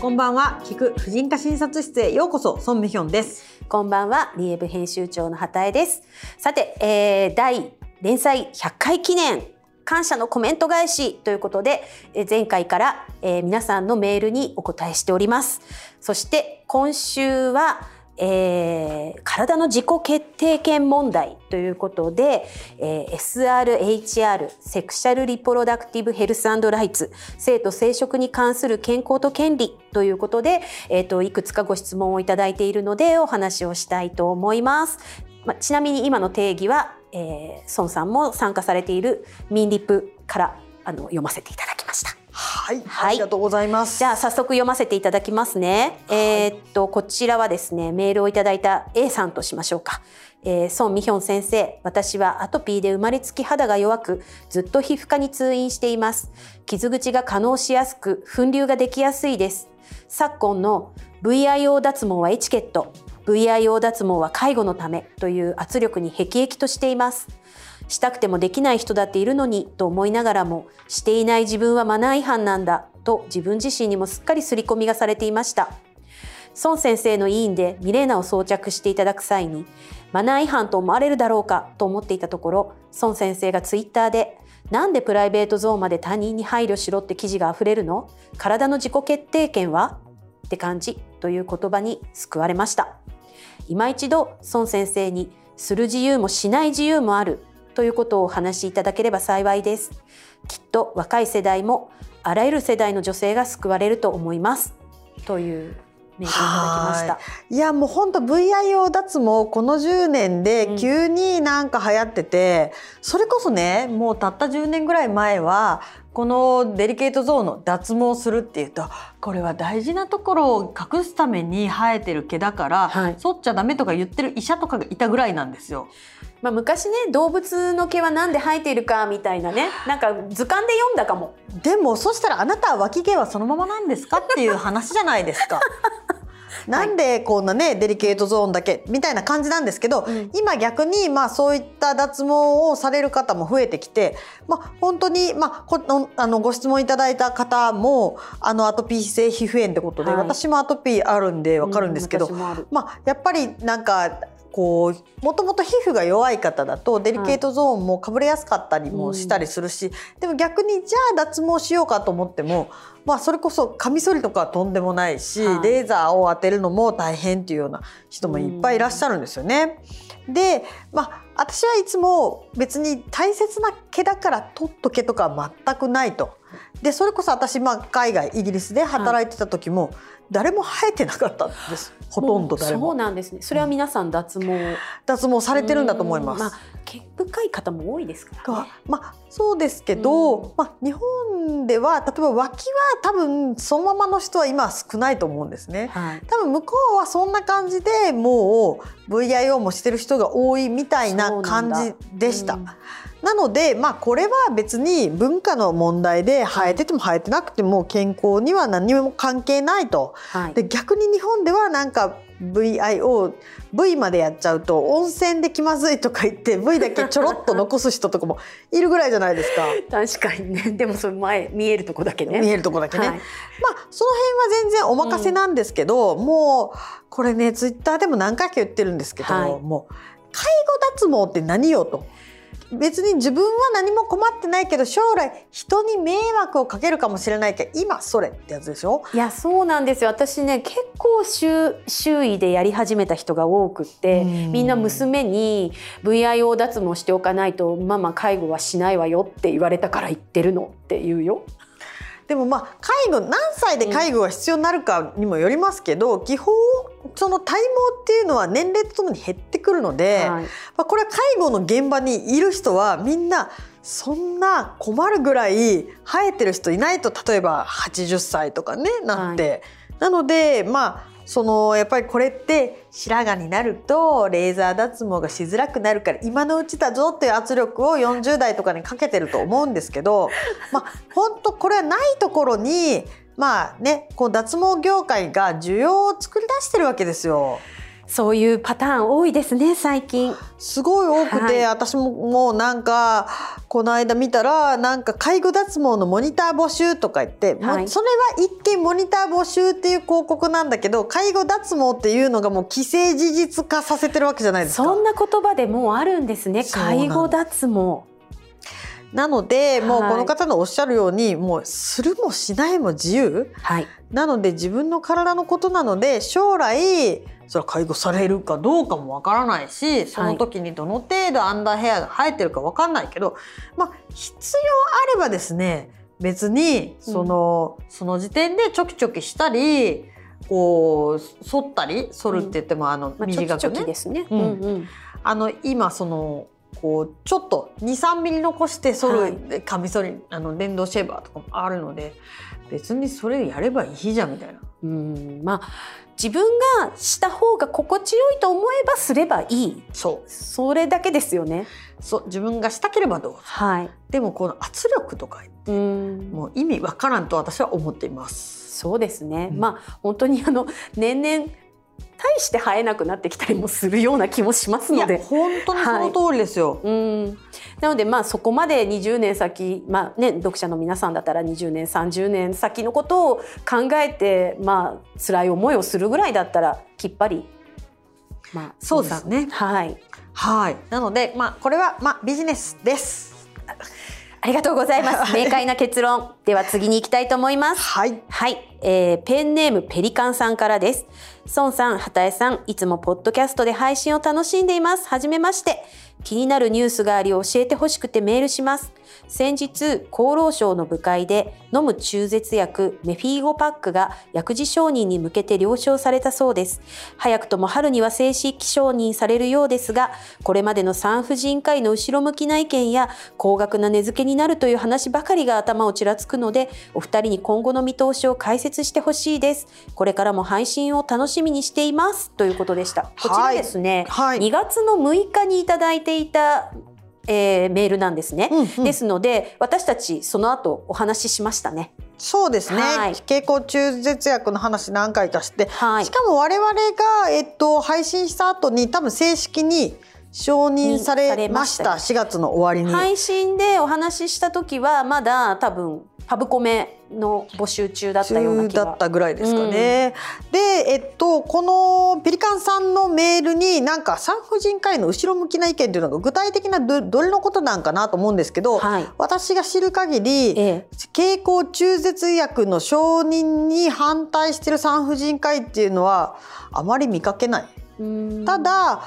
こんばんは。聞く婦人科診察室へようこそ。ソンミヒョンです。こんばんは。リエブ編集長の畑江です。さて、えー、第連載100回記念感謝のコメント返しということで、え前回から、えー、皆さんのメールにお答えしております。そして今週はえー、体の自己決定権問題ということで、えー、SRHR セクシャルリプロダクティブヘルスライツ性と生殖に関する健康と権利ということで、えーと、いくつかご質問をいただいているのでお話をしたいと思います。まあ、ちなみに今の定義は、えー、孫さんも参加されているミンリップからあの読ませていただきました。はい、はい、ありがとうございます。じゃあ早速読ませていただきますね。はい、えー、っとこちらはですねメールをいただいた A さんとしましょうか。えー、孫美ヒョン先生、私はアトピーで生まれつき肌が弱く、ずっと皮膚科に通院しています。傷口が可能しやすく、粉瘤ができやすいです。昨今の VIO 脱毛はエチケット、VIO 脱毛は介護のためという圧力に辟易としています。したくてもできない人だっているのにと思いながらもしていない自分はマナー違反なんだと自分自身にもすっかり刷り込みがされていました。孫先生の委員でミレーナを装着していただく際にマナー違反と思われるだろうかと思っていたところ孫先生がツイッターでなんでプライベートゾーンまで他人に配慮しろって記事が溢れるの？体の自己決定権は？って感じという言葉に救われました。今一度孫先生にする自由もしない自由もあるということをお話しいただければ幸いです。きっと若い世代もあらゆる世代の女性が救われると思います。というメールいただきました。いやもう本当 VIO 脱毛この10年で急になんか流行ってて、うん、それこそねもうたった10年ぐらい前はこのデリケートゾーンの脱毛するっていうとこれは大事なところを隠すために生えてる毛だから、はい、剃っちゃダメとか言ってる医者とかがいたぐらいなんですよ。まあ、昔ね動物の毛は何で生えているかみたいなねなんか図鑑で読んだかも。でもそしたらあなたは脇毛はそのままなんですかっていう話じゃないですかなんでこんなねデリケートゾーンだけみたいな感じなんですけど、うん、今逆にまあそういった脱毛をされる方も増えてきて、まあ、本当に、まあ、こあのご質問いただいた方もあのアトピー性皮膚炎ってことで、はい、私もアトピーあるんで分かるんですけど、うん、まあ、やっぱりなんかこうもともと皮膚が弱い方だとデリケートゾーンもかぶれやすかったりもしたりするし、はいうん、でも逆にじゃあ脱毛しようかと思っても、まあ、それこそカミソリとかはとんでもないし、はい、レーザーを当てるのも大変っていうような人もいっぱいいらっしゃるんですよね。うん、で、まあ、私はいつも別に大切な毛だから取っとけとかは全くないと。でそれこそ私、まあ、海外イギリスで働いてた時も、はい誰も生えてなかったんです。ほとんど誰も。そうなんですね。それは皆さん脱毛、脱毛されてるんだと思います、まあ、毛深い方も多いですから、ね、まあそうですけど、まあ日本では例えば脇は多分そのままの人は今少ないと思うんですね、はい、多分向こうはそんな感じでもう VIO もしてる人が多いみたいな感じでした。なので、まあ、これは別に文化の問題で生えてても生えてなくても健康には何も関係ないと。はい、で逆に日本ではなんか VIO V までやっちゃうと温泉で気まずいとか言って V だけちょろっと残す人とかもいるぐらいじゃないですか。確かにね。でもその前見えるとこだけね。見えるとこだけね、はい、まあその辺は全然お任せなんですけど、うん、もうこれねツイッターでも何回か言ってるんですけど、はい、もう介護脱毛って何よと。別に自分は何も困ってないけど将来人に迷惑をかけるかもしれないけど今それってやつでしょ？いやそうなんですよ。私ね結構周周囲でやり始めた人が多くってみんな娘に VIO 脱毛しておかないとママ介護はしないわよって言われたから言ってるのって言うよ。でもまあ介護何歳で介護が必要になるかにもよりますけど、うん、基本その体毛っていうのは年齢とともに減ってくるので、はい、まあ、これは介護の現場にいる人はみんなそんな困るぐらい生えてる人いないと例えば80歳とかねなって、はい、なのでまあそのやっぱりこれって白髪になるとレーザー脱毛がしづらくなるから今のうちだぞっていう圧力を40代とかにかけてると思うんですけど まあ本当これはないところにまあねこう脱毛業界が需要を作り出してるわけですよ。そういうパターン多いですね最近。すごい多くて、はい私ももうなんかこの間見たらなんか介護脱毛のモニター募集とか言って、はいそれは一見モニター募集っていう広告なんだけど介護脱毛っていうのがもう既成事実化させてるわけじゃないですか。そんな言葉でもうあるんですね介護脱毛。なのでもうはいこの方のおっしゃるようにもうするもしないも自由。はい。なので自分の体のことなので将来それは介護されるかどうかもわからないしその時にどの程度アンダーヘアが生えてるかわかんないけど、まあ必要あればですね別にその,、その時点でちょきちょきしたりこう剃ったり剃るって言っても、あのまあ、チョ短くね。キチョキですね。ううんんうん。あの今そのこうちょっと23ミリ残して剃る、はいカミソリあの電動シェーバーとかもあるので別にそれやればいいじゃんみたいな。うんまあ自分がした方が心地よいと思えばすればいいそうそれだけですよね。そう自分がしたければどうぞはい。でもこの圧力とかうんもう意味わからんと私は思っています。そうですね。うんまあ本当にあの年々大して生えなくなってきたりもするような気もしますので。本当にその通りですよ。うん、なのでまあそこまで20年先、まあね、読者の皆さんだったら20年30年先のことを考えてまあ辛い思いをするぐらいだったらきっぱり、まあ、そうですねはいはい。なのでまあこれはまあビジネスです。ありがとうございます明快な結論では次に行きたいと思いますはい。はい、えーペンネームペリカンさんからです。孫さん、畑江さん、いつもポッドキャストで配信を楽しんでいます。はじめまして。気になるニュースがあり教えてほしくてメールします。先日、厚労省の部会で飲む中絶薬メフィーゴパックが薬事承認に向けて了承されたそうです。早くとも春には正式承認されるようですが、これまでの産婦人科医の後ろ向きな意見や高額な値付けになるという話ばかりが頭をちらつくので、お二人に今後の見通しを解説してほしいです。これからも配信を楽しみにしています。ということでした。こちらですね、はい2月の6日にいただいていた、えーメールなんですね。うんうんですので、私たちその後お話ししましたね。そうですね。はい経口中絶薬の話何回かして、はいしかも我々がえっと配信した後に多分正式に承認されました。にさ4月の終わりに。配信でお話しした時はまだ多分パブコメの募集中だったような中気が。だったぐらいですかね。で、えっと、このペリカンさんのメールになんか産婦人科医の後ろ向きな意見というのが具体的などどれのことなんかなと思うんですけど、はい。私が知る限り、ええ。経口中絶薬の承認に反対している産婦人科医っていうのはあまり見かけない。うん。ただ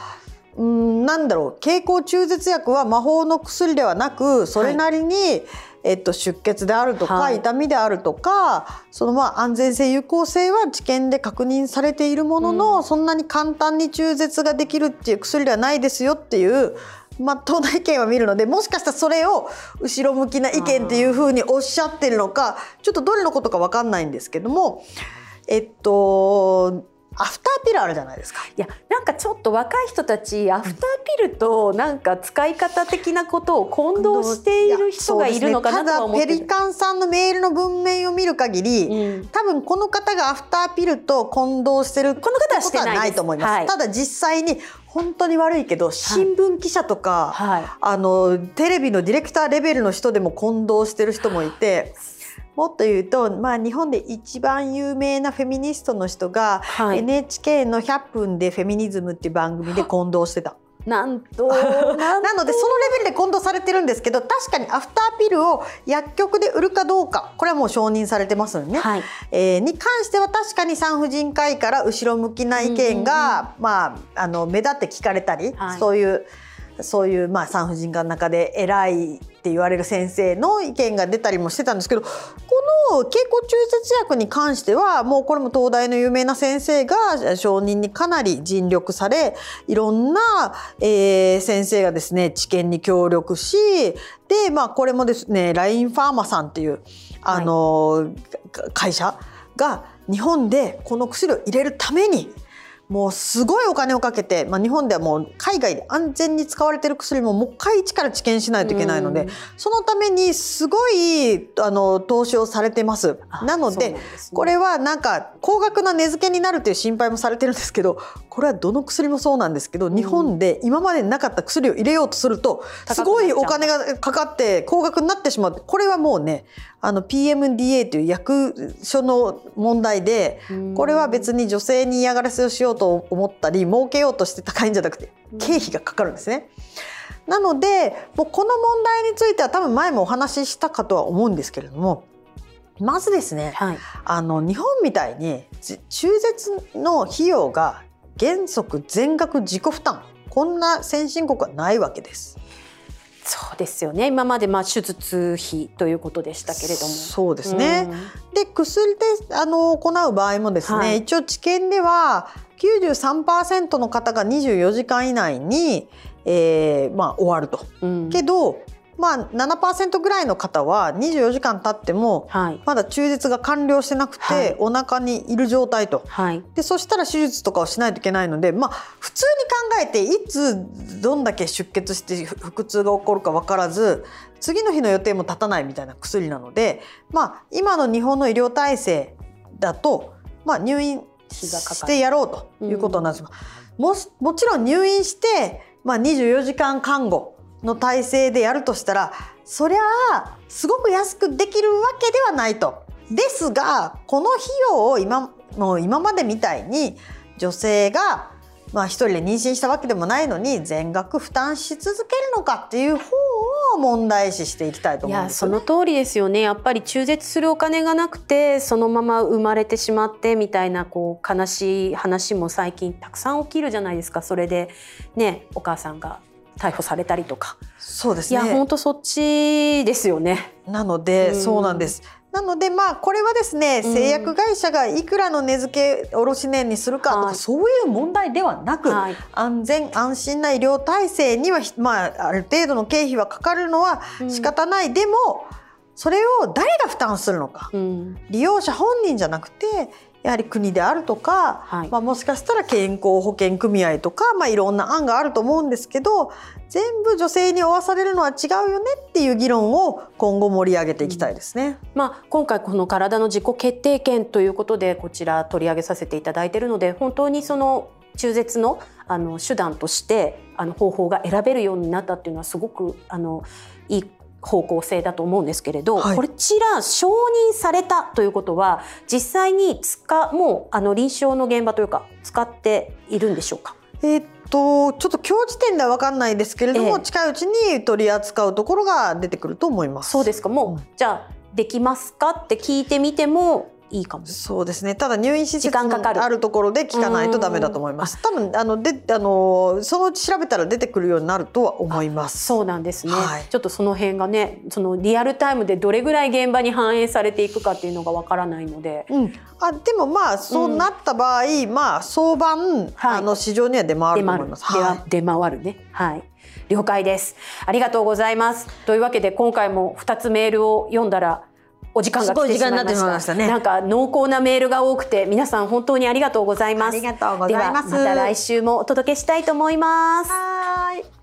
うんなんだろう経口中絶薬は魔法の薬ではなくそれなりに、えっと、出血であるとか、はい。痛みであるとかそのまあ安全性有効性は治験で確認されているものの、そんなに簡単に中絶ができるっていう薬ではないですよっていうまっとうな意見は見るのでもしかしたらそれを後ろ向きな意見っていうふうにおっしゃってるのかちょっとどれのことか分かんないんですけどもえっとアフターピルあるじゃないですか。いやなんかちょっと若い人たちアフターピルとなんか使い方的なことを混同している人がいるのかなとは思っていやそうですね、ただペリカンさんのメールの文面を見る限り、うん。多分この方がアフターピルと混同してるこの方はしてないとないと思います、はい。ただ実際に本当に悪いけど新聞記者とか、はい。あのテレビのディレクターレベルの人でも混同してる人もいて。もっと言うと、まあ、日本で一番有名なフェミニストの人が、はい。NHK の「100分でフェミニズム」っていう番組で混同してた。なんと なのでそのレベルで混同されてるんですけど確かにアフターピルを薬局で売るかどうかこれはもう承認されてますよね。はい。えーに関しては確かに産婦人科医から後ろ向きな意見が、まあ、あの目立って聞かれたり、はい。そういうそういう、まあ、産婦人科の中で偉いって言われる先生の意見が出たりもしてたんですけどこの経口中絶薬に関してはもうこれも東大の有名な先生が承認にかなり尽力されいろんな、えー先生がですね治験に協力しで、まあ、これもですねラインファーマさんっていうあの、か会社が日本でこの薬を入れるためにもうすごいお金をかけて、まあ、日本ではもう海外で安全に使われてる薬ももう一回一から治験しないといけないので、うん。そのためにすごいあの投資をされてます。あなのでね。これはなんか高額な値付けになるという心配もされてるんですけどこれはどの薬もそうなんですけど、日本で今までになかった薬を入れようとするとすごいお金がかかって高額になってしまう。これはもうねあの PMDA という役所の問題でうん。これは別に女性に嫌がらせをしようと思ったり儲けようとして高いんじゃなくて経費がかかるんですね。なのでもうこの問題については多分前もお話ししたかとは思うんですけれどもまずですねはい。あの日本みたいにじ中絶の費用が原則全額自己負担こんな先進国はないわけです。そうですよね。今までまあ手術費ということでしたけれども。そうですね、で薬であの行う場合もですね、はい一応治験では93%の方が24時間以内に、えーまあ、終わると。うん。うんけど、まあ、7%ぐらいの方は24時間経ってもはい。まだ中絶が完了してなくて、はいお腹にいる状態と。はい。でそしたら手術とかをしないといけないので、まあ、普通に考えていつどんだけ出血してふ腹痛が起こるか分からず次の日の予定も立たないみたいな薬なので、まあ、今の日本の医療体制だと、まあ、入院してやろうということなんです、もしもちろん入院して、まあ、24時間看護の体制でやるとしたらそりゃあすごく安くできるわけではないと。ですがこの費用を今もう今までみたいに女性がまあ一人で妊娠したわけでもないのに全額負担し続けるのかっていう方を問題視していきたいと思うんです？よね。その通りですよねやっぱり中絶するお金がなくてそのまま生まれてしまってみたいなこう悲しい話も最近たくさん起きるじゃないですかそれでねお母さんが逮捕されたりとか、いそうですね。や本当そっちですよね。なので、うんそうなんです。なのでまあこれはですね、うん。製薬会社がいくらの値付け卸値にするかとか、はい。そういう問題ではなく、はい。安全安心な医療体制にはひまあある程度の経費はかかるのは仕方ない、でもそれを誰が負担するのか、うん。利用者本人じゃなくてやはり国であるとか、はいまあ、もしかしたら健康保険組合とか、まあ、いろんな案があると思うんですけど全部女性に負わされるのは違うよねっていう議論を今後盛り上げていきたいですね。まあ、今回この体の自己決定権ということでこちら取り上げさせていただいているので本当にその中絶のあの手段としてあの方法が選べるようになったっていうのはすごくあのいい方向性だと思うんですけれど、はい。こちら承認されたということは実際に使もうあの臨床の現場というか使っているんでしょうか？えーっとちょっと今日時点では分かんないですけれども、ええ。近いうちに取り扱うところが出てくると思います。そうですか。もう、うん。じゃあできますか？って聞いてみてもいいかも。そうですね。ただ入院施設時間かかる。のあるところで聞かないとダメだと思います。多分あのであのそのうち調べたら出てくるようになるとは思います。そうなんですね、はい。ちょっとその辺がねそのリアルタイムでどれぐらい現場に反映されていくかっていうのがわからないので。うん。あでもまあそうなった場合、まあ早晩、はい。あの市場には出回ると思います。出はは出回るね。はい。了解です。ありがとうございます。というわけで今回も2つメールを読んだらお時間が来てしまいました。すごい時間になってしましたね。なんか濃厚なメールが多くて皆さん本当にありがとうございます。ありがとうございます。ではまた来週もお届けしたいと思います。はい